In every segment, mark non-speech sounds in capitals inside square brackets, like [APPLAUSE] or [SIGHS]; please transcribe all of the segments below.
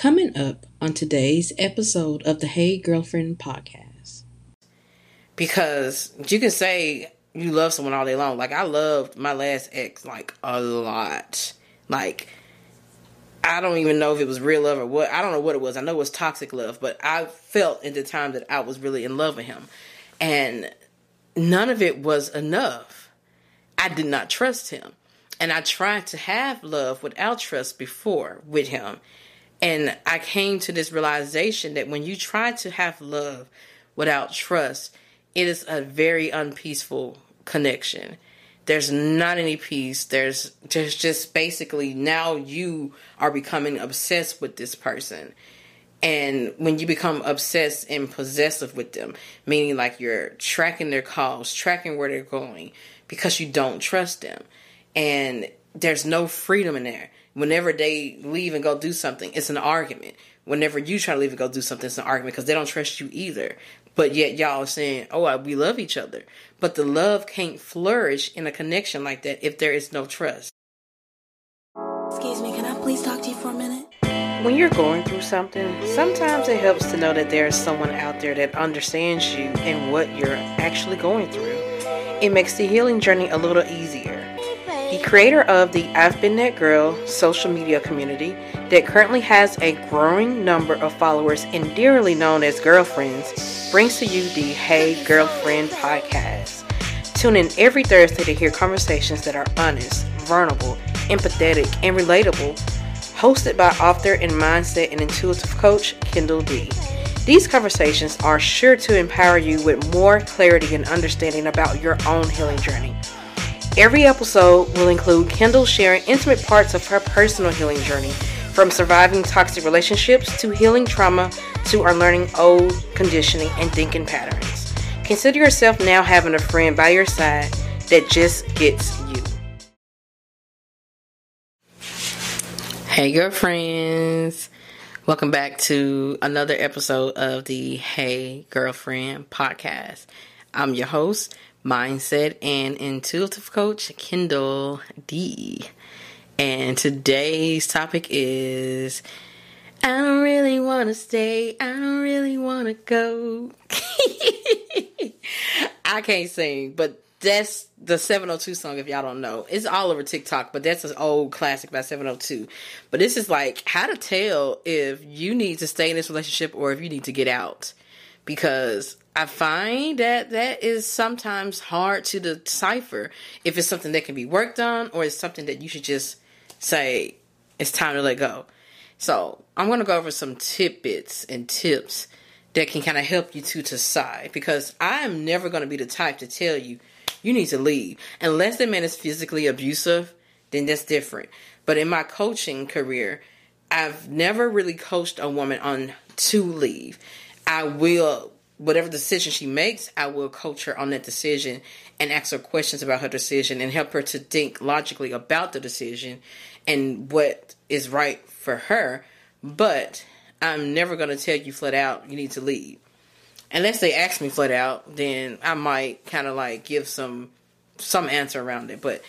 Coming up on today's episode of the Hey Girlfriend podcast. Because you can say you love someone all day long. Like I loved my last ex like a lot. Like I don't even know if it was real love or what. I don't know what it was. I know it was toxic love, but I felt at the time that I was really in love with him. And none of it was enough. I did not trust him. And I tried to have love without trust before with him. And I came to this realization that when you try to have love without trust, it is a very unpeaceful connection. There's not any peace. There's there's just basically now you are becoming obsessed with this person. And when you become obsessed and possessive with them, meaning like you're tracking their calls, tracking where they're going, because you don't trust them. And there's no freedom in there. Whenever they leave and go do something, it's an argument. Whenever you try to leave and go do something, it's an argument because they don't trust you either. But yet y'all are saying, oh, we love each other. But the love can't flourish in a connection like that if there is no trust. Excuse me, can I please talk to you for a minute? When you're going through something, sometimes it helps to know that there's someone out there that understands you and what you're actually going through. It makes the healing journey a little easier. Creator of the I've Been That Girl social media community that currently has a growing number of followers and dearly known as girlfriends brings to you the Hey Girlfriend podcast. Tune in every Thursday to hear conversations that are honest, vulnerable, empathetic, and relatable, hosted by author and mindset and intuitive coach Kendall D. These conversations are sure to empower you with more clarity and understanding about your own healing journey. Every episode will include Kendall sharing intimate parts of her personal healing journey, from surviving toxic relationships to healing trauma to unlearning old conditioning and thinking patterns. Consider yourself now having a friend by your side that just gets you. Hey, girlfriends. Welcome back to another episode of the Hey Girlfriend podcast. I'm your host, mindset and intuitive coach, Kendall D. And today's topic is I don't really want to stay, I don't really want to go. [LAUGHS] I can't sing, but that's the 702 song if y'all don't know. It's all over TikTok, but that's an old classic by 702. But this is like how to tell if you need to stay in this relationship or if you need to get out. Because I find that that is sometimes hard to decipher if it's something that can be worked on or it's something that you should just say it's time to let go. So I'm going to go over some tidbits and tips that can kind of help you to decide because I am never going to be the type to tell you you need to leave unless the man is physically abusive. Then that's different. But in my coaching career, I've never really coached a woman on to leave. I will whatever decision she makes, I will coach her on that decision and ask her questions about her decision and help her to think logically about the decision and what is right for her. But I'm never going to tell you flat out you need to leave. Unless they ask me flat out, then I might kind of like give some some answer around it. But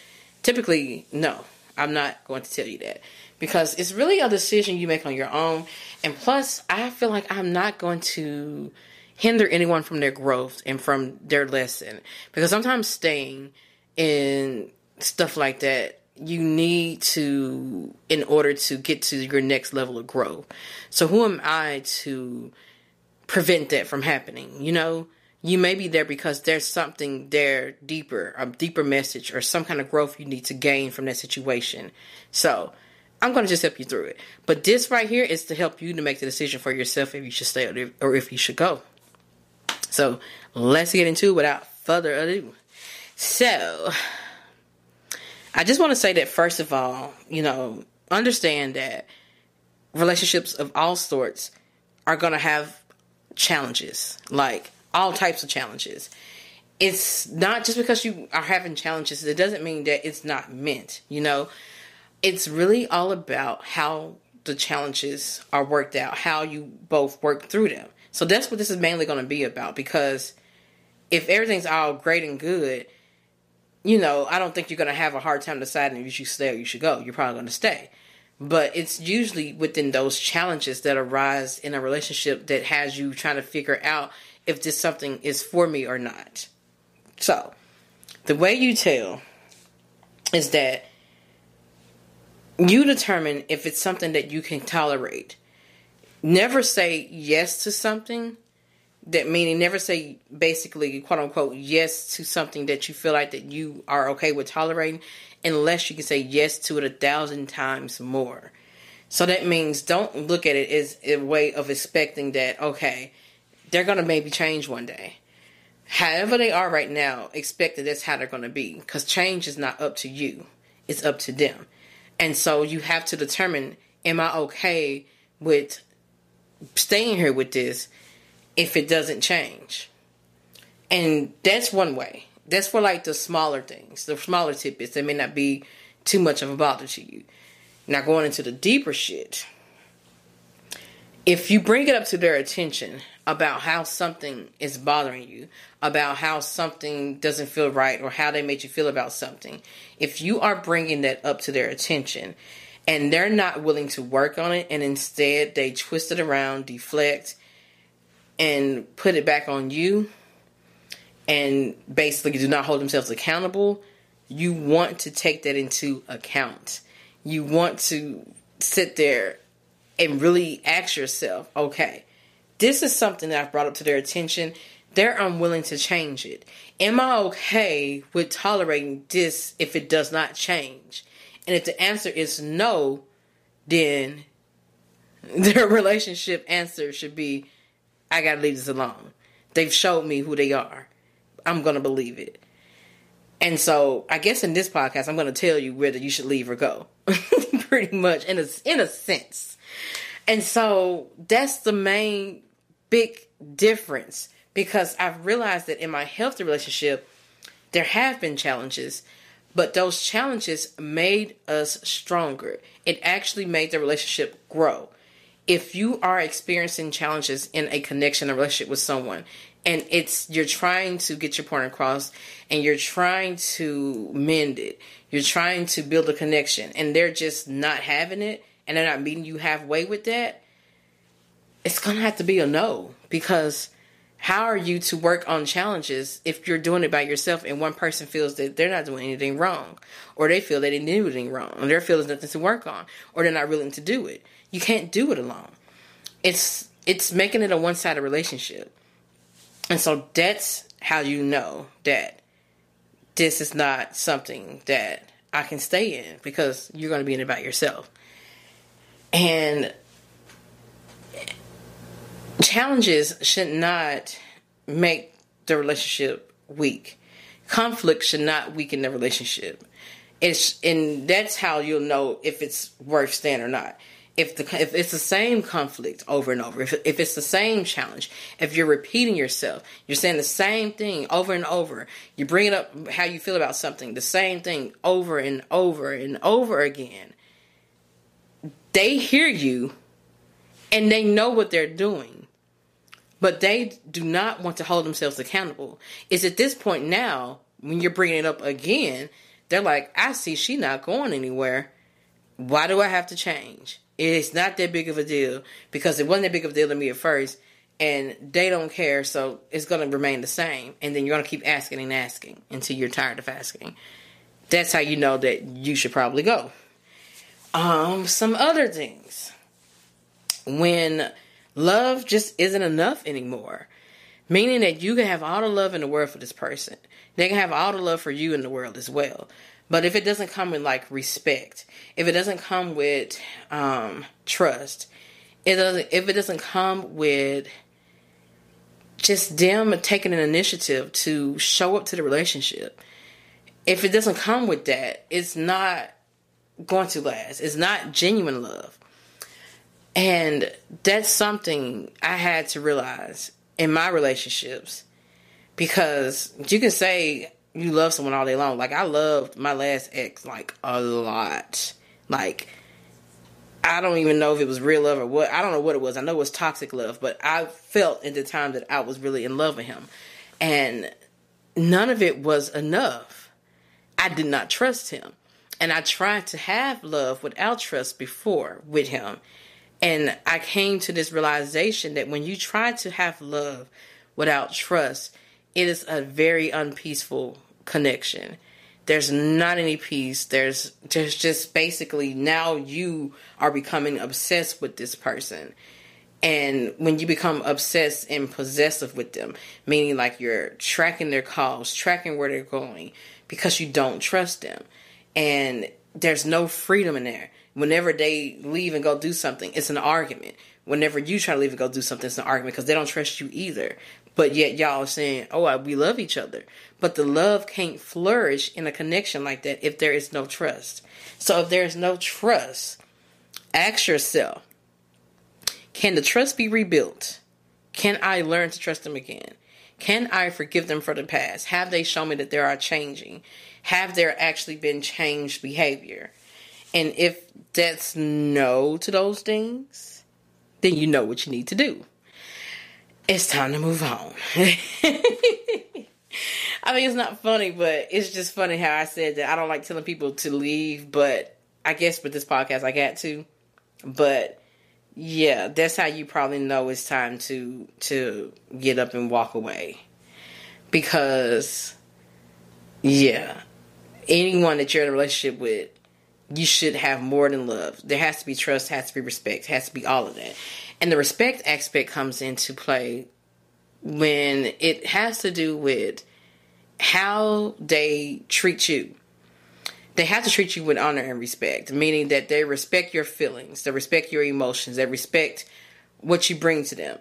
typically, no, I'm not going to tell you that because it's really a decision you make on your own. And plus, I feel like I'm not going to hinder anyone from their growth and from their lesson. Because sometimes staying in stuff like that, you need to, in order to get to your next level of growth. So who am I to prevent that from happening? You know, you may be there because there's something there deeper, a deeper message or some kind of growth you need to gain from that situation. So, I'm going to just help you through it. But this right here is to help you to make the decision for yourself if you should stay or if you should go. So let's get into it without further ado. So I just want to say that first of all, you know, understand that relationships of all sorts are going to have challenges, like all types of challenges. It's not just because you are having challenges, it doesn't mean that it's not meant, you know. It's really all about how the challenges are worked out, how you both work through them. So that's what this is mainly going to be about because if everything's all great and good, you know, I don't think you're going to have a hard time deciding if you should stay or you should go. You're probably going to stay. but it's usually within those challenges that arise in a relationship that has you trying to figure out if this something is for me or not. So, the way you tell is that you determine if it's something that you can tolerate. Never say yes to something that meaning never say basically quote unquote yes to something that you feel like that you are okay with tolerating unless you can say yes to it a thousand times more. So that means don't look at it as a way of expecting that okay, they're gonna maybe change one day. However they are right now, expect that that's how they're gonna be. Because change is not up to you. It's up to them. And so you have to determine, am I okay with staying here with this if it doesn't change? And that's one way. That's for like the smaller things, the smaller tidbits that may not be too much of a bother to you. Now going into the deeper shit. If you bring it up to their attention about how something is bothering you, about how something doesn't feel right or how they made you feel about something, if you are bringing that up to their attention and they're not willing to work on it and instead they twist it around, deflect, and put it back on you and basically do not hold themselves accountable, you want to take that into account. You want to sit there and really ask yourself, okay, this is something that I've brought up to their attention. They're unwilling to change it. Am I okay with tolerating this if it does not change? And if the answer is no, then [LAUGHS] their relationship answer should be I gotta leave this alone. They've showed me who they are. I'm gonna believe it. And so I guess in this podcast I'm gonna tell you whether you should leave or go. [LAUGHS] Pretty much in a in a sense. And so that's the main big difference because I've realized that in my healthy relationship there have been challenges, but those challenges made us stronger. It actually made the relationship grow if you are experiencing challenges in a connection, a relationship with someone, and it's you're trying to get your point across and you're trying to mend it, you're trying to build a connection, and they're just not having it and they're not meeting you halfway with that, it's gonna have to be a no because how are you to work on challenges if you're doing it by yourself and one person feels that they're not doing anything wrong? Or they feel that they didn't do anything wrong and they feel there's nothing to work on or they're not willing to do it. You can't do it alone. It's it's making it a one-sided relationship. And so that's how you know that this is not something that i can stay in because you're going to be in it by yourself. And challenges should not make the relationship weak. Conflict should not weaken the relationship. It's and that's how you'll know if it's worth staying or not. If the if it's the same conflict over and over, if if it's the same challenge, if you're repeating yourself, you're saying the same thing over and over, you bring it up how you feel about something, the same thing over and over and over again. They hear you and they know what they're doing but they do not want to hold themselves accountable. It's at this point now, when you're bringing it up again, they're like, I see she not going anywhere. Why do I have to change? It's not that big of a deal because it wasn't that big of a deal to me at first, and they don't care, so it's going to remain the same. And then you're going to keep asking and asking until you're tired of asking. That's how you know that you should probably go. Um, some other things. When love just isn't enough anymore. Meaning that you can have all the love in the world for this person. They can have all the love for you in the world as well. But if it doesn't come with like respect, if it doesn't come with um, trust, it doesn't. If it doesn't come with just them taking an initiative to show up to the relationship, if it doesn't come with that, it's not going to last. It's not genuine love. And that's something I had to realize in my relationships because you can say you love someone all day long. Like I loved my last ex like a lot. Like I don't even know if it was real love or what. I don't know what it was. I know it was toxic love, but I felt at the time that I was really in love with him. And none of it was enough. I did not trust him. And I tried to have love without trust before with him. And I came to this realization that when you try to have love without trust, it is a very unpeaceful connection. There's not any peace. There's there's just basically now you are becoming obsessed with this person. And when you become obsessed and possessive with them, meaning like you're tracking their calls, tracking where they're going, because you don't trust them. And there's no freedom in there. Whenever they leave and go do something, it's an argument. Whenever you try to leave and go do something, it's an argument because they don't trust you either. But yet y'all are saying, oh, we love each other. But the love can't flourish in a connection like that if there is no trust. So if there is no trust, ask yourself, can the trust be rebuilt? Can I learn to trust them again? Can I forgive them for the past? Have they shown me that they are changing? Have there actually been changed behavior? And if that's no to those things, then you know what you need to do. It's time to move on. [LAUGHS] I mean, it's not funny, but it's just funny how I said that I don't like telling people to leave, but I guess with this podcast I got to. But yeah, that's how you probably know it's time to to get up and walk away. Because yeah, anyone that you're in a relationship with, you should have more than love. There has to be trust, has to be respect, has to be all of that. And the respect aspect comes into play when it has to do with how they treat you they have to treat you with honor and respect, meaning that they respect your feelings, they respect your emotions, they respect what you bring to them.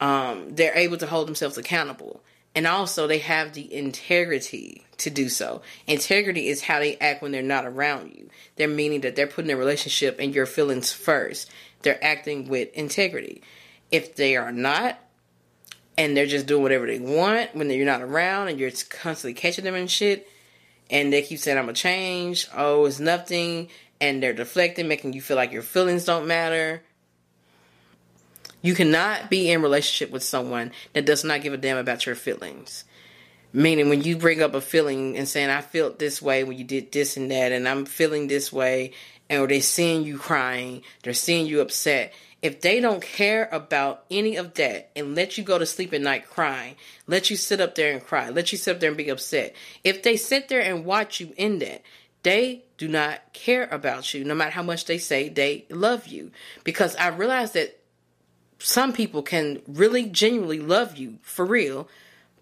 Um, they're able to hold themselves accountable. And also, they have the integrity to do so. Integrity is how they act when they're not around you. They're meaning that they're putting their relationship and your feelings first. They're acting with integrity. If they are not, and they're just doing whatever they want when you're not around and you're constantly catching them and shit, and they keep saying I'm gonna change. Oh, it's nothing, and they're deflecting, making you feel like your feelings don't matter. You cannot be in relationship with someone that does not give a damn about your feelings. Meaning, when you bring up a feeling and saying, "I felt this way when you did this and that," and I'm feeling this way, and they're seeing you crying, they're seeing you upset, if they don't care about any of that and let you go to sleep at night crying, let you sit up there and cry, let you sit up there and be upset, if they sit there and watch you in that, they do not care about you, no matter how much they say they love you. Because I realize that some people can really genuinely love you for real,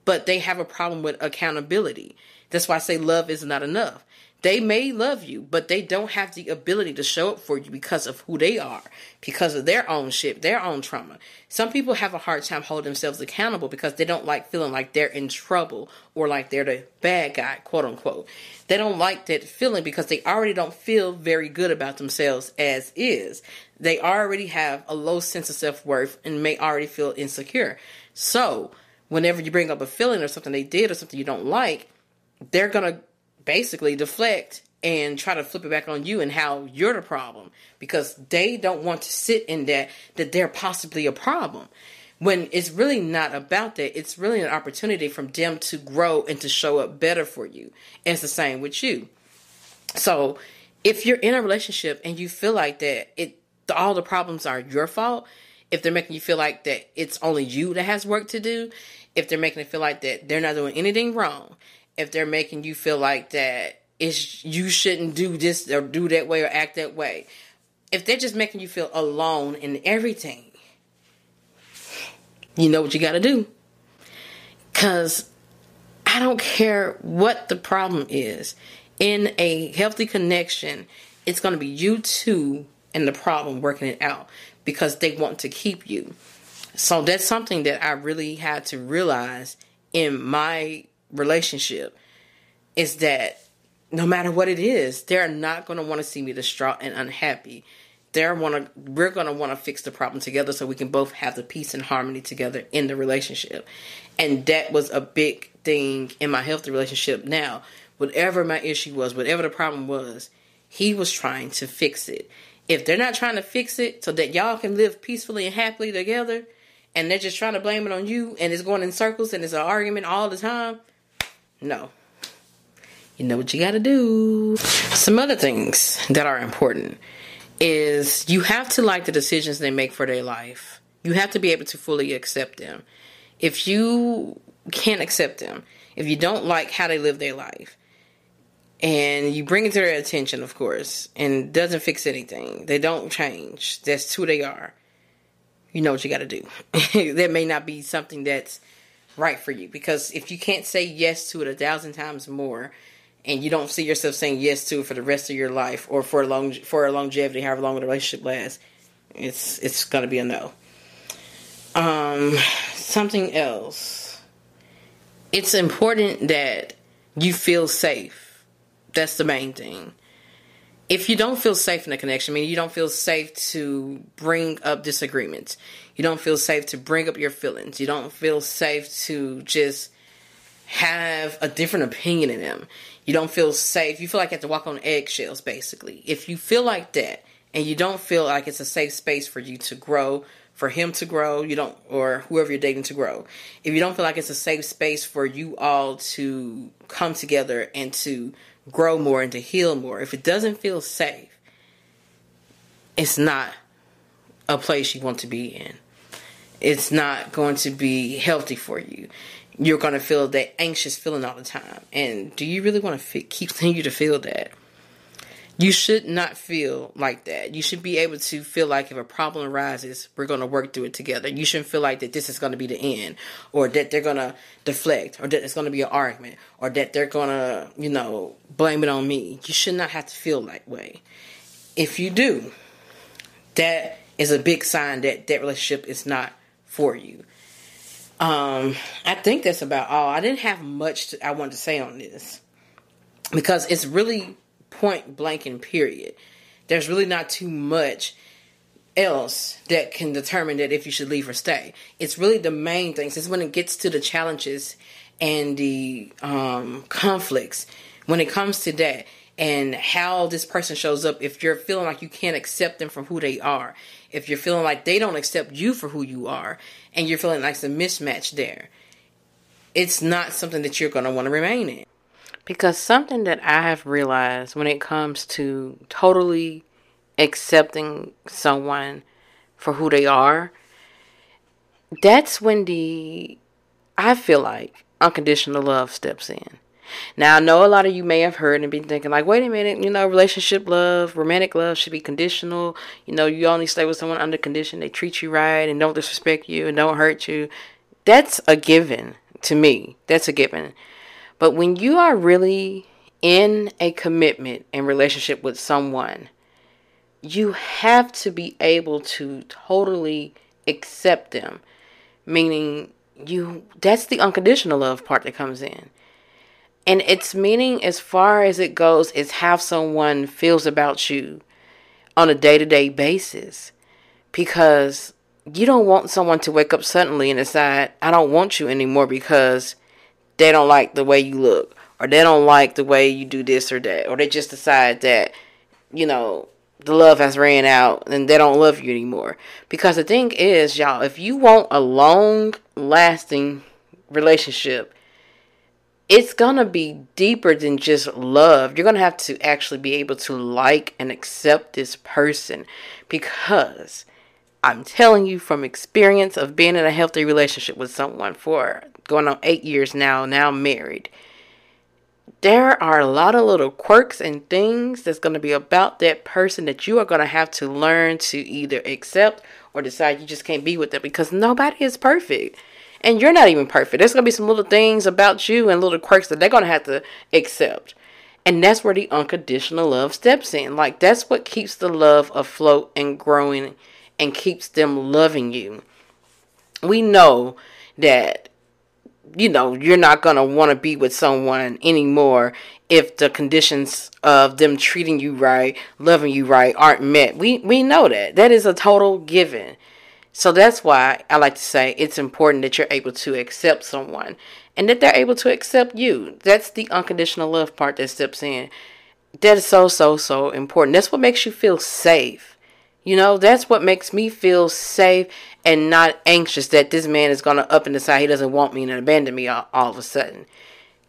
but they have a problem with accountability. That's why I say love is not enough. They may love you, but they don't have the ability to show up for you because of who they are, because of their own shit, their own trauma. Some people have a hard time holding themselves accountable because they don't like feeling like they're in trouble or like they're the bad guy, quote unquote. They don't like that feeling because they already don't feel very good about themselves as is. They already have a low sense of self worth and may already feel insecure. So, whenever you bring up a feeling or something they did or something you don't like, they're going to basically deflect and try to flip it back on you and how you're the problem. Because they don't want to sit in that that they're possibly a problem. When it's really not about that it's really an opportunity from them to grow and to show up better for you. And it's the same with you. So if you're in a relationship and you feel like that it all the problems are your fault. If they're making you feel like that it's only you that has work to do if they're making it feel like that they're not doing anything wrong if they're making you feel like that it's you shouldn't do this or do that way or act that way. If they're just making you feel alone in everything, you know what you got to do. Cuz I don't care what the problem is. In a healthy connection, it's going to be you two and the problem working it out because they want to keep you. So that's something that I really had to realize in my relationship is that no matter what it is, they're not going to want to see me distraught and unhappy. They're want to we're going to want to fix the problem together so we can both have the peace and harmony together in the relationship. And that was a big thing in my healthy relationship now. Whatever my issue was, whatever the problem was, he was trying to fix it. If they're not trying to fix it so that y'all can live peacefully and happily together, and they're just trying to blame it on you and it's going in circles and it's an argument all the time, no. you know what you got to do. Some other things that are important is you have to like the decisions they make for their life. You have to be able to fully accept them. If you can't accept them, if you don't like how they live their life, and you bring it to their attention, of course, and doesn't fix anything, they don't change. That's who they are. You know what you got to do. [LAUGHS] that may not be something that's right for you because if you can't say yes to it a thousand times more, and you don't see yourself saying yes to it for the rest of your life or for a long for a longevity, however long the relationship lasts, it's it's gonna be a no. Um, something else. It's important that you feel safe. That's the main thing. If you don't feel safe in a connection, I mean, you don't feel safe to bring up disagreements. You don't feel safe to bring up your feelings. You don't feel safe to just have a different opinion in them. You don't feel safe. You feel like you have to walk on eggshells, basically. If you feel like that and you don't feel like it's a safe space for you to grow, for him to grow, you don't, or whoever you're dating to grow, if you don't feel like it's a safe space for you all to come together and to grow more and to heal more, if it doesn't feel safe, it's not a place you want to be in. It's not going to be healthy for you you're going to feel that anxious feeling all the time. And do you really want to keep [LAUGHS] continue to feel that? You should not feel like that. You should be able to feel like if a problem arises, we're going to work through it together. You shouldn't feel like that this is going to be the end, or that they're going to deflect, or that it's going to be an argument, or that they're going to, you know, blame it on me. You should not have to feel that way. If you do, that is a big sign that that relationship is not for you. Um, I think that's about all. I didn't have much to, I wanted to say on this because it's really point blank and period. There's really not too much else that can determine that if you should leave or stay. It's really the main things. It's when it gets to the challenges and the um, conflicts. When it comes to that, and how this person shows up if you're feeling like you can't accept them for who they are if you're feeling like they don't accept you for who you are and you're feeling like it's a mismatch there it's not something that you're going to want to remain in. Because something that i have realized when it comes to totally accepting someone for who they are that's when the i feel like unconditional love steps in now, I know a lot of you may have heard and been thinking, like, wait a minute, you know, relationship love, romantic love should be conditional. You know, you only stay with someone under condition they treat you right and don't disrespect you and don't hurt you. That's a given to me. That's a given. But when you are really in a commitment and relationship with someone, you have to be able to totally accept them. Meaning, you that's the unconditional love part that comes in and its meaning, as far as it goes, is how someone feels about you on a day to day basis. Because you don't want someone to wake up suddenly and decide, I don't want you anymore because they don't like the way you look, or they don't like the way you do this or that, or they just decide that, you know, the love has ran out and they don't love you anymore. Because the thing is, y'all, if you want a long lasting relationship, it's going to be deeper than just love. You're going to have to actually be able to like and accept this person because I'm telling you from experience of being in a healthy relationship with someone for going on eight years now, now married. There are a lot of little quirks and things that's going to be about that person that you are going to have to learn to either accept or decide you just can't be with them because nobody is perfect and you're not even perfect. There's gonna be some little things about you and little quirks that they're gonna have to accept. And that's where the unconditional love steps in. Like that's what keeps the love afloat and growing and keeps them loving you. We know that you know, you're not going to want to be with someone anymore if the conditions of them treating you right, loving you right aren't met. We we know that. That is a total given. So that's why I like to say it's important that you're able to accept someone and that they're able to accept you. That's the unconditional love part that steps in. That is so, so, so important. That's what makes you feel safe. You know, that's what makes me feel safe and not anxious that this man is going to up and decide he doesn't want me and abandon me all, all of a sudden.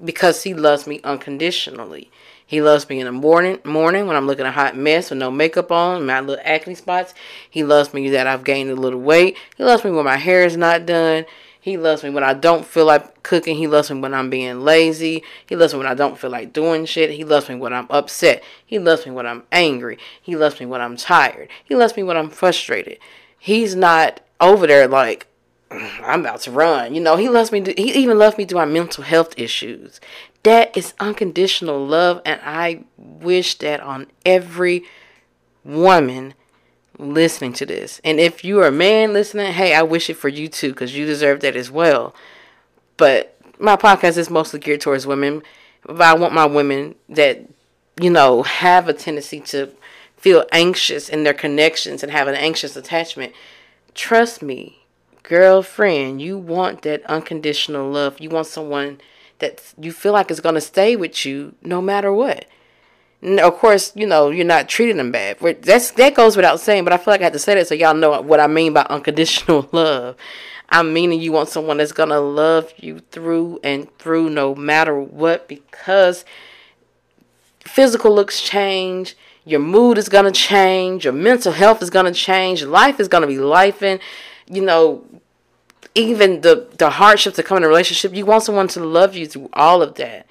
because he loves me unconditionally. He loves me in the morning, morning when I'm looking a hot mess with no makeup on, my little acne spots. He loves me that I've gained a little weight. He loves me when my hair is not done. He loves me when I don't feel like cooking. He loves me when I'm being lazy. He loves me when I don't feel like doing shit. He loves me when I'm upset. He loves me when I'm angry. He loves me when I'm tired. He loves me when I'm frustrated. He's not over there like, I'm about to run. You know, he loves me. He even loves me through my mental health issues. That is unconditional love, and I wish that on every woman listening to this. And if you are a man listening, hey, I wish it for you too, because you deserve that as well. But my podcast is mostly geared towards women. But I want my women that, you know, have a tendency to feel anxious in their connections and have an anxious attachment. Trust me, girlfriend, you want that unconditional love. You want someone that you feel like is going to stay with you no matter what. And of course, you know, you're not treating them bad. That's that goes without saying, but I feel like I have to say that so y'all know what I mean by unconditional [LAUGHS] love. I'm meaning you want someone that's gonna love you through and through no matter what because physical looks change, your mood is gonna change, your mental health is gonna change, life is gonna be life and you know, even the the hardships that come in a relationship, you want someone to love you through all of that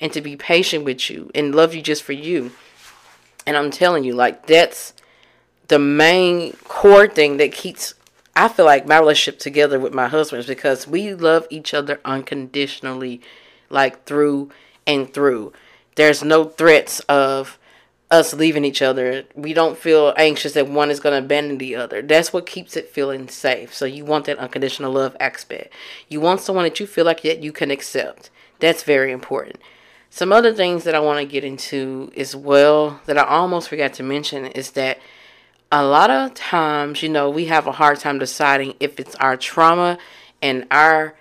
and to be patient with you and love you just for you. And I'm telling you, like that's the main core thing that keeps I feel like my relationship together with my husband is because we love each other unconditionally, like through and through. There's no threats of us leaving each other. We don't feel anxious that one is going to abandon the other. That's what keeps it feeling safe. So you want that unconditional love aspect. You want someone that you feel like that you can accept. That's very important. Some other things that I want to get into as well that I almost forgot to mention is that a lot of times, you know, we have a hard time deciding if it's our trauma and our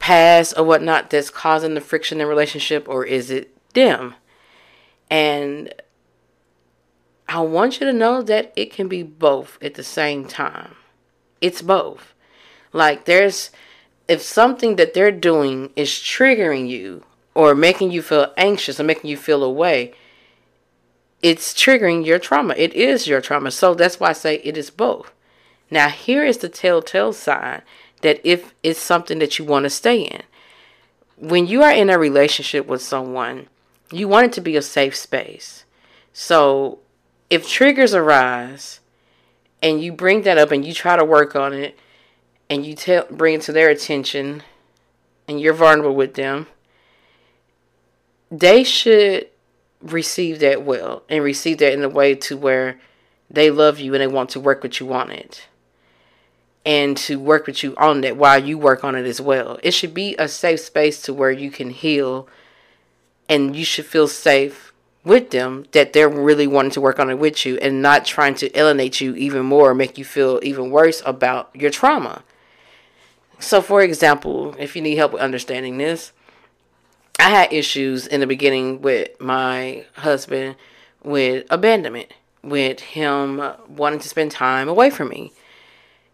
past or whatnot that's causing the friction in relationship or is it them. And I want you to know that it can be both at the same time. It's both. Like there's if something that they're doing is triggering you or making you feel anxious or making you feel away, it's triggering your trauma. It is your trauma. So that's why I say it is both. Now, here is the telltale sign that if it's something that you want to stay in. When you are in a relationship with someone, you want it to be a safe space. So if triggers arise and you bring that up and you try to work on it and you tell bring it to their attention and you're vulnerable with them they should receive that well and receive that in a way to where they love you and they want to work with you on it and to work with you on that while you work on it as well. It should be a safe space to where you can heal and you should feel safe with them that they're really wanting to work on it with you and not trying to alienate you even more, make you feel even worse about your trauma. So, for example, if you need help with understanding this, I had issues in the beginning with my husband with abandonment, with him wanting to spend time away from me.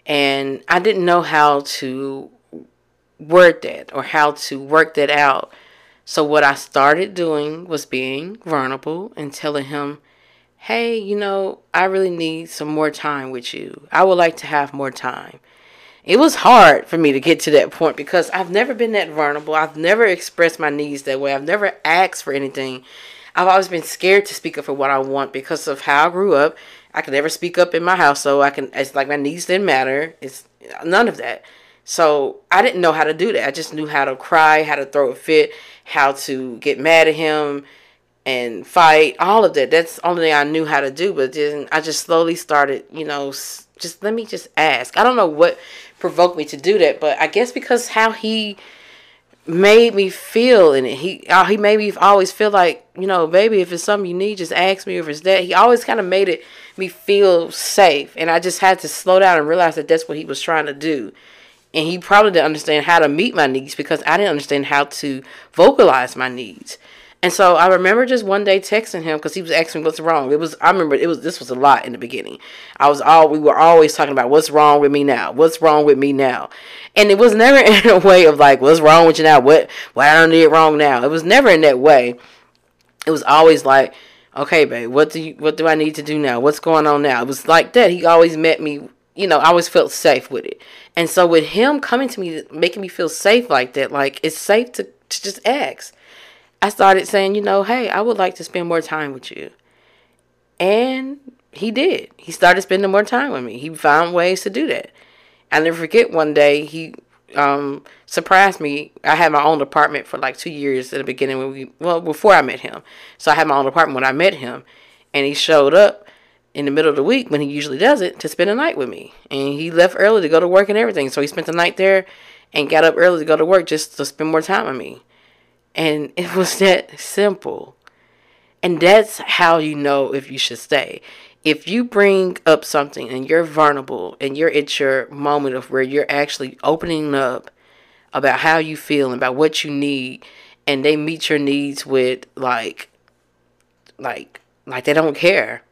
And I didn't know how to word that or how to work that out so, what I started doing was being vulnerable and telling him, hey, you know, I really need some more time with you. I would like to have more time. It was hard for me to get to that point because I've never been that vulnerable. I've never expressed my needs that way. I've never asked for anything. I've always been scared to speak up for what I want because of how I grew up. I could never speak up in my house, so I can. It's like my needs didn't matter. It's none of that. So I didn't know how to do that. I just knew how to cry, how to throw a fit, how to get mad at him and fight, all of that. That's the only thing I knew how to do. But then I just slowly started, you know, just let me just ask. I don't know what provoked me to do that, but I guess because how he made me feel it. He uh, he made me always feel like, you know, baby, if it's something you need, just ask me. If it's that, he always kind of made it me feel safe, and I just had to slow down and realize that that's what he was trying to do and he probably didn't understand how to meet my needs because I didn't understand how to vocalize my needs. And so I remember just one day texting him because he was asking what's wrong. It was I remember it was this was a lot in the beginning. I was all we were always talking about what's wrong with me now, what's wrong with me now, and it was never [LAUGHS] in a way of like what's wrong with you now, what why I did wrong now. It was never in that way. It was always like, okay, babe, what do you what do I need to do now? What's going on now? It was like that. He always met me. You know, I always felt safe with it. And so with him coming to me, making me feel safe like that, like it's safe to, to just ask I started saying, you know, hey, I would like to spend more time with you. And he did. He started spending more time with me. He found ways to do that. I never forget one day he um, surprised me. I had my own apartment for like two years at the beginning when we well before I met him. So I had my own apartment when I met him, and he showed up in the middle of the week when he usually does it to spend a night with me. And he left early to go to work and everything. So he spent the night there and got up early to go to work just to spend more time with me. And [LAUGHS] it was that simple. And that's how you know if you should stay. If you bring up something and you're vulnerable and you're at your moment of where you're actually opening up about how you feel and about what you need and they meet your needs with like like like they don't care.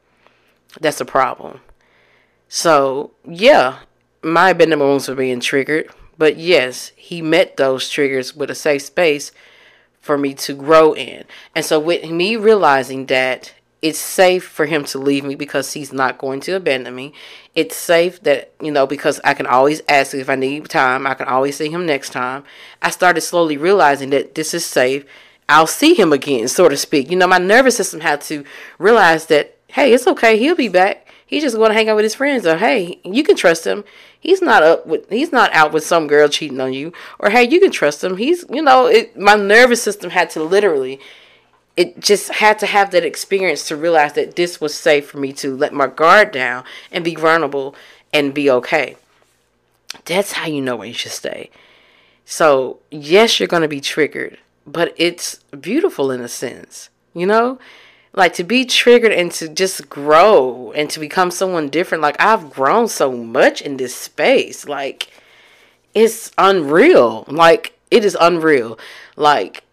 That's a problem. So yeah, my the wounds were being triggered. But yes, he met those triggers with a safe space for me to grow in. And so with me realizing that it's safe for him to leave me because he's not going to abandon me. It's safe that, you know, because I can always ask if I need time, I can always see him next time. I started slowly realizing that this is safe. I'll see him again, so to speak. You know, my nervous system had to realize that, hey, it's okay, he'll be back. He's just going to hang out with his friends. Or hey, you can trust him. He's not up with. He's not out with some girl cheating on you. Or hey, you can trust him. He's you know. It, my nervous system had to literally. It just had to have that experience to realize that this was safe for me to let my guard down and be vulnerable and be okay. That's how you know when you should stay. So, yes, you're going to be triggered, but it's beautiful in a sense, you know? Like to be triggered and to just grow and to become someone different. Like i've grown so much in this space. Like it's unreal. Like it is unreal. Like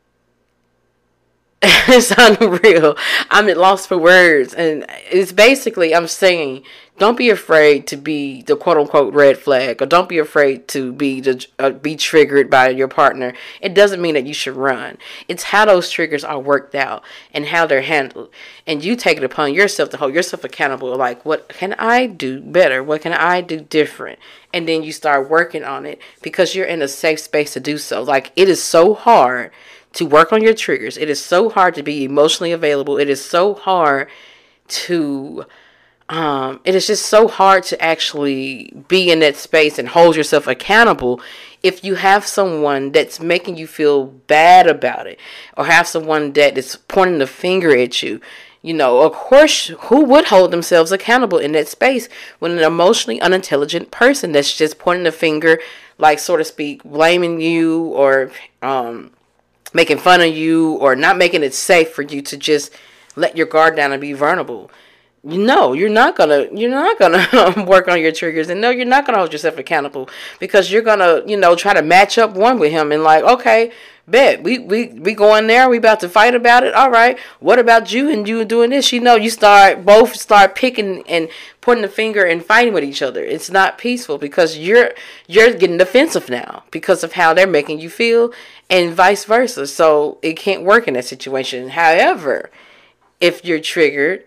[LAUGHS] it's unreal i'm at loss for words. And it's basically i'm saying don't be afraid to be the quote unquote red flag or don't be afraid to be the, uh, be triggered by your partner. It doesn't mean that you should run. It's how those triggers are worked out and how they're handled. And you take it upon yourself to hold yourself accountable like what can i do better? What can i do different? And then you start working on it because you're in a safe space to do so. Like it is so hard to work on your triggers it is so hard to be emotionally available it is so hard to um, it is just so hard to actually be in that space and hold yourself accountable if you have someone that's making you feel bad about it or have someone that is pointing the finger at you. You know, of course, who would hold themselves accountable in that space when an emotionally unintelligent person that's just pointing the finger, like, so to speak, blaming you or um, making fun of you or not making it safe for you to just let your guard down and be vulnerable no you're not gonna you're not gonna [LAUGHS] work on your triggers. And no you're not gonna hold yourself accountable because you're gonna you know try to match up one with him and like okay bet we we we going there we about to fight about it. All right what about you and you doing this? You know you start both start picking and pointing the finger and fighting with each other. It's not peaceful because you're you're getting defensive now because of how they're making you feel and vice versa. So it can't work in that situation. However if you're triggered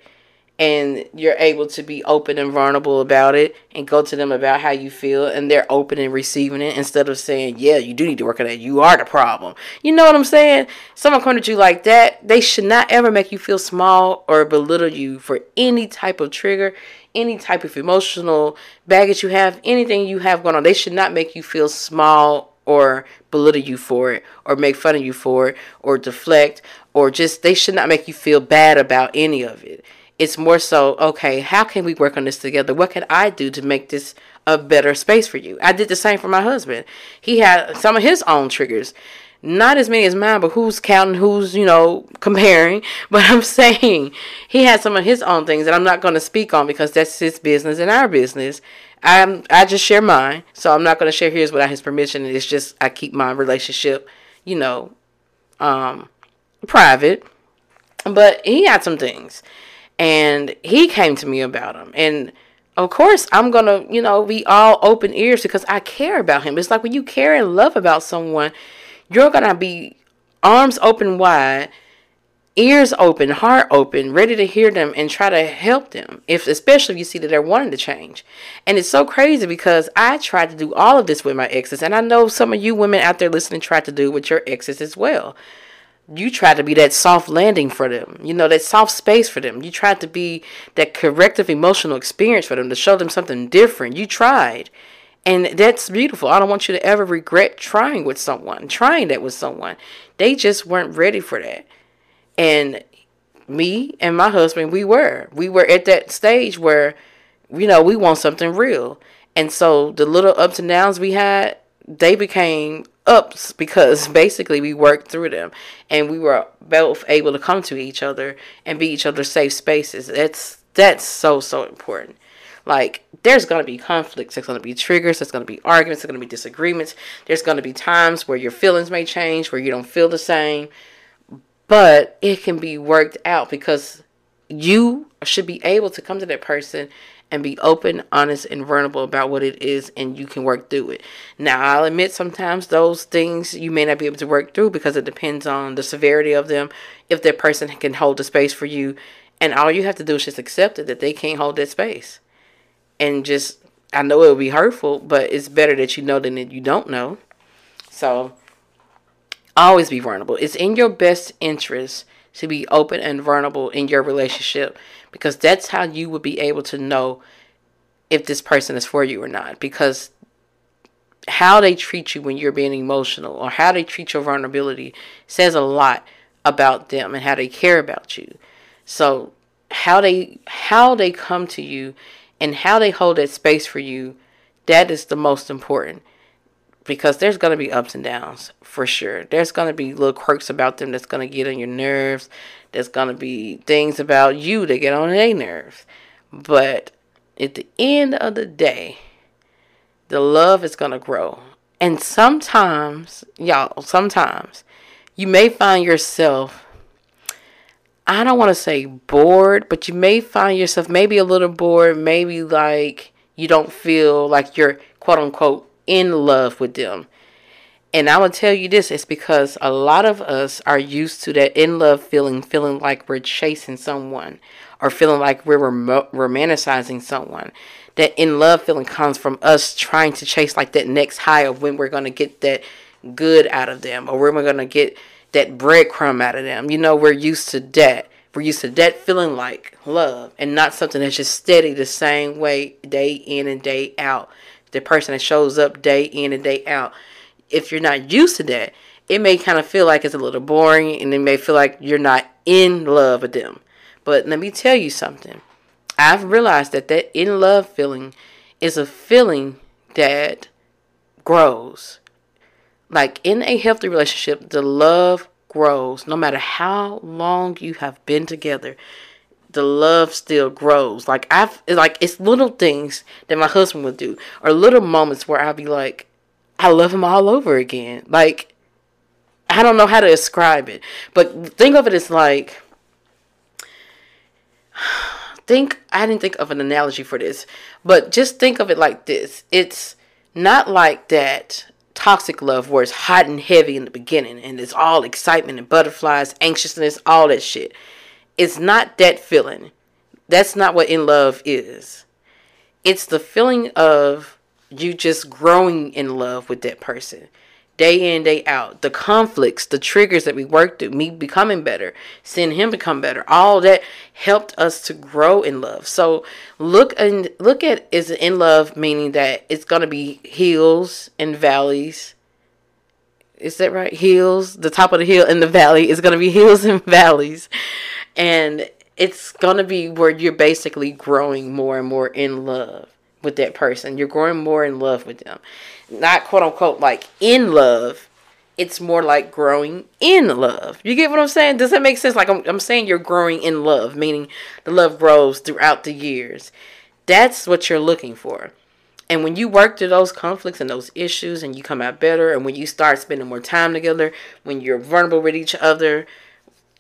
and you're able to be open and vulnerable about it and go to them about how you feel and they're open and receiving it instead of saying yeah you do need to work on that. You are the problem. You know what i'm saying? Someone coming at you like that they should not ever make you feel small or belittle you for any type of trigger any type of emotional baggage you have anything you have going on. They should not make you feel small or belittle you for it or make fun of you for it or deflect or just they should not make you feel bad about any of it it's more so, okay, how can we work on this together? What can I do to make this a better space for you? I did the same for my husband. He had some of his own triggers. Not as many as mine, but who's counting, who's, you know, [LAUGHS] comparing. But I'm saying he had some of his own things that I'm not going to speak on because that's his business and our business. I'm, I just share mine. So I'm not going to share his without his permission. It's just I keep my relationship, you know, um, private But he had some things. And he came to me about him And of course, I'm to, you know, be all open ears because I care about him. It's like when you care and love about someone, you're to be arms open wide, ears open, heart open, ready to hear them and try to help them. If especially if you see that they're wanting to change. And it's so crazy because I tried to do all of this with my exes and I know some of you women out there listening tried to do with your exes as well you tried to be that soft landing for them, you know, that soft space for them. You tried to be that corrective emotional experience for them to show them something different. You tried. And that's beautiful. I don't want you to ever regret trying with someone, trying that with someone. They just weren't ready for that. And me and my husband, we were. We were at that stage where, you know, we want something real. And so the little ups and downs we had, they became ups because basically we worked through them and we were both able to come to each other and be each other's safe spaces. That's that's so so important. Like there's gonna be conflicts, there's gonna be triggers, there's gonna be arguments, there's gonna be disagreements, there's gonna be times where your feelings may change, where you don't feel the same, but it can be worked out because you should be able to come to that person and be open, honest, and vulnerable about what it is, and you can work through it. Now, I'll admit sometimes those things you may not be able to work through because it depends on the severity of them, if that person can hold the space for you, and all you have to do is just accept it that they can't hold that space. And just, I know it will be hurtful, but it's better that you know than that you don't know. So, always be vulnerable. It's in your best interest to be open and vulnerable in your relationship because that's how you would be able to know if this person is for you or not. Because how they treat you when you're being emotional or how they treat your vulnerability says a lot about them and how they care about you. So how they how they come to you and how they hold that space for you that is the most important because there's going to be ups and downs for sure. There's going to be little quirks about them that's going to get on your nerves. There's going to be things about you that get on their nerves. But at the end of the day, the love is going to grow. And sometimes, y'all, sometimes you may find yourself, I don't want to say bored, but you may find yourself maybe a little bored, maybe like you don't feel like you're quote unquote in love with them. And I will tell you this, it's because a lot of us are used to that in love feeling, feeling like we're chasing someone or feeling like we're rom- romanticizing someone. That in love feeling comes from us trying to chase like that next high of when we're going to get that good out of them or when we're going to get that breadcrumb out of them. You know, we're used to that. We're used to that feeling like love and not something that's just steady the same way day in and day out the person that shows up day in and day out. If you're not used to that, it may kind of feel like it's a little boring and it may feel like you're not in love with them. But let me tell you something. I've realized that that in love feeling is a feeling that grows. Like in a healthy relationship, the love grows no matter how long you have been together the love still grows. Like I've like it's little things that my husband would do, or little moments where I'll be like, I love him all over again. Like I don't know how to describe it, but think of it as like [SIGHS] think I didn't think of an analogy for this, but just think of it like this. It's not like that toxic love where it's hot and heavy in the beginning and it's all excitement and butterflies, anxiousness, all that shit it's not that feeling. That's not what in love is. It's the feeling of you just growing in love with that person day in day out. The conflicts the triggers that we worked through me becoming better seeing him become better all that helped us to grow in love. So look and look at is in love meaning that it's going to be hills and valleys? Is that right? Hills the top of the hill and the valley is going to be [LAUGHS] hills and valleys and it's going to be where you're basically growing more and more in love with that person. You're growing more in love with them. Not quote unquote like in love. It's more like growing in love. You get what I'm saying? Does that make sense? Like I'm, I'm saying you're growing in love, meaning the love grows throughout the years. That's what you're looking for. And when you work through those conflicts and those issues and you come out better, and when you start spending more time together, when you're vulnerable with each other,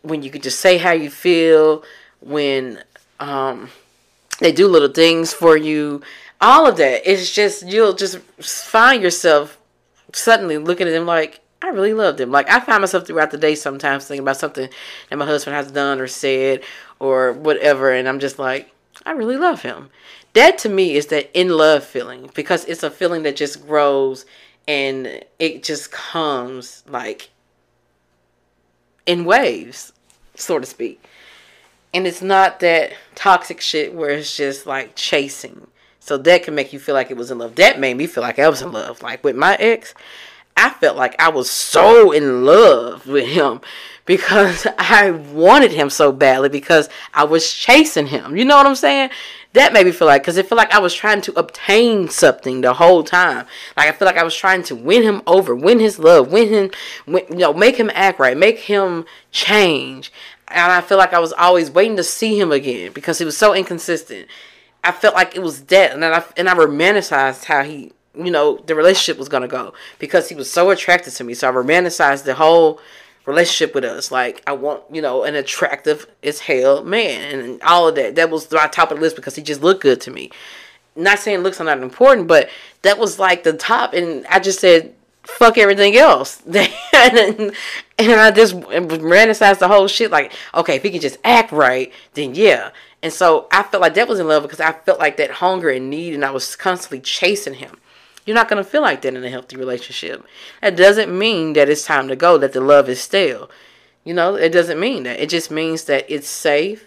when you can just say how you feel, when um, they do little things for you, all of that. It's just you'll just find yourself suddenly looking at them like I really love them. Like I find myself throughout the day sometimes thinking about something that my husband has done or said or whatever, and I'm just like, I really love him. That to me is that in love feeling because it's a feeling that just grows and it just comes like in waves, so to speak. And it's not that toxic shit where it's just like chasing. So that can make you feel like it was in love. That made me feel like I was in love. Like with my ex, I felt like I was so in love with him [LAUGHS] because I wanted him so badly because I was chasing him. You know what I'm saying? That made me feel like because it felt like I was trying to obtain something the whole time. Like I feel like I was trying to win him over, win his love, win him, win, you know, make him act right, make him change. And I feel like I was always waiting to see him again because he was so inconsistent. I felt like it was that, and I and I romanticized how he, you know, the relationship was gonna go because he was so attracted to me. So I romanticized the whole relationship with us. Like I want, you know, an attractive as hell man and all of that. That was my top of the list because he just looked good to me. Not saying looks are not important, but that was like the top and I just said fuck everything else. [LAUGHS] and, and I just romanticized the whole shit like, okay, if he can just act right, then yeah. And so I felt like that was in love because I felt like that hunger and need and I was constantly chasing him. You're not going to feel like that in a healthy relationship. That doesn't mean that it's time to go, that the love is stale. You know, it doesn't mean that. It just means that it's safe.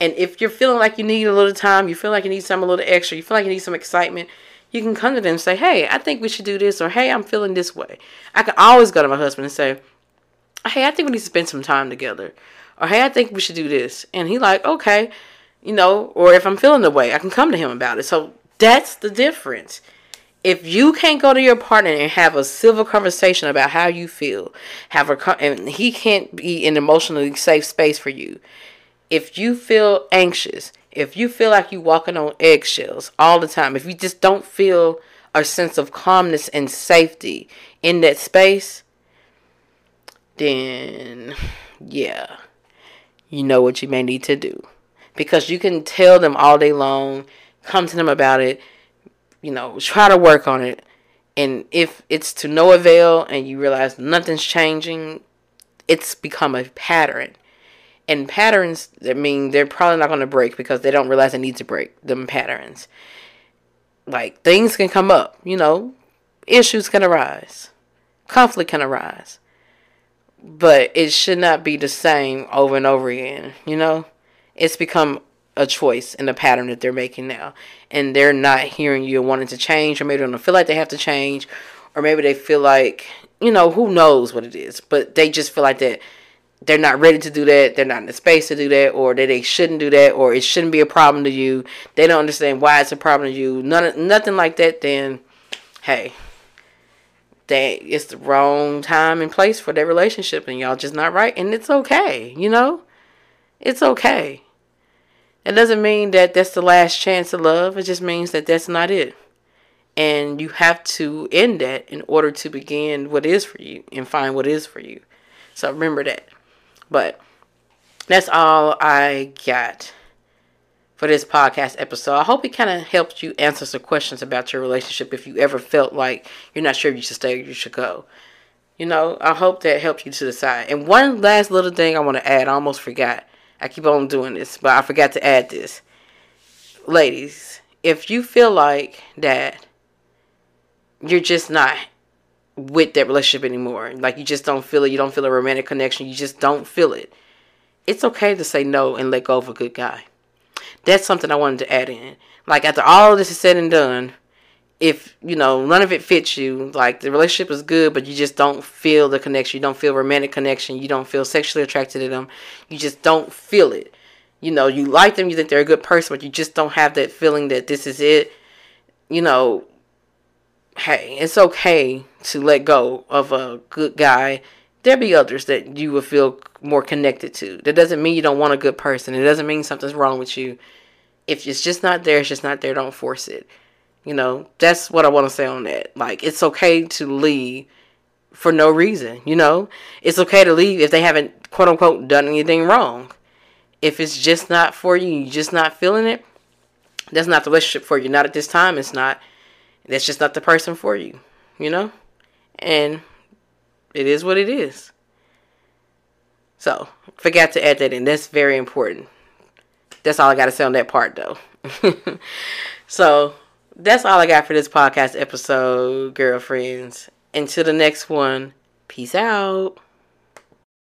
And if you're feeling like you need a little time, you feel like you need some a little extra, you feel like you need some excitement, you can come to them and say, Hey, I think we should do this, or Hey, I'm feeling this way. I can always go to my husband and say, Hey, I think we need to spend some time together. Or Hey, I think we should do this. And he like, Okay, you know, or if I'm feeling the way, I can come to him about it. So that's the difference if you can't go to your partner and have a civil conversation about how you feel, have a and he can't be an emotionally safe space for you. If you feel anxious, if you feel like you're walking on eggshells all the time, if you just don't feel a sense of calmness and safety in that space, then yeah, you know what you may need to do. Because you can tell them all day long, come to them about it, you know, try to work on it. And if it's to no avail and you realize nothing's changing, it's become a pattern. And patterns, I mean, they're probably not going to break because they don't realize they need to break them patterns. Like, things can come up, you know, issues can arise, conflict can arise. But it should not be the same over and over again, you know? It's become a choice in the pattern that they're making now. And they're not hearing you and wanting to change, or maybe they don't feel like they have to change, or maybe they feel like, you know, who knows what it is, but they just feel like that they're not ready to do that, they're not in the space to do that, or that they shouldn't do that, or it shouldn't be a problem to you. They don't understand why it's a problem to you. None, nothing like that. Then, hey, that it's the wrong time and place for that relationship, and y'all just not right, and it's okay. You know, it's okay. It doesn't mean that that's the last chance of love. It just means that that's not it. And you have to end that in order to begin what is for you and find what is for you. So remember that. But that's all I got for this podcast episode. I hope it kind of helped you answer some questions about your relationship if you ever felt like you're not sure you should stay or you should go. You know, I hope that helped you to decide. And one last little thing I want to add, I almost forgot. I keep on doing this, but I forgot to add this. Ladies, if you feel like that you're just not with that relationship anymore, like you just don't feel it, you don't feel a romantic connection, you just don't feel it, it's okay to say no and let go of a good guy. That's something I wanted to add in. Like after all this is said and done, if you know none of it fits you like the relationship is good but you just don't feel the connection you don't feel romantic connection you don't feel sexually attracted to them you just don't feel it. You know you like them you think they're a good person but you just don't have that feeling that this is it you know. Hey it's okay to let go of a good guy. There'll be others that you will feel more connected to. That doesn't mean you don't want a good person. It doesn't mean something's wrong with you. If it's just not there it's just not there. Don't force it you know, that's what I want to say on that. Like, it's okay to leave for no reason. You know, it's okay to leave if they haven't quote unquote done anything wrong. If it's just not for you, you're just not feeling it. That's not the relationship for you. Not at this time. It's not. That's just not the person for you. You know, and it is what it is. So forgot to add that in. That's very important. That's all I got to say on that part, though. [LAUGHS] so that's all I got for this podcast episode, girlfriends. Until the next one, peace out.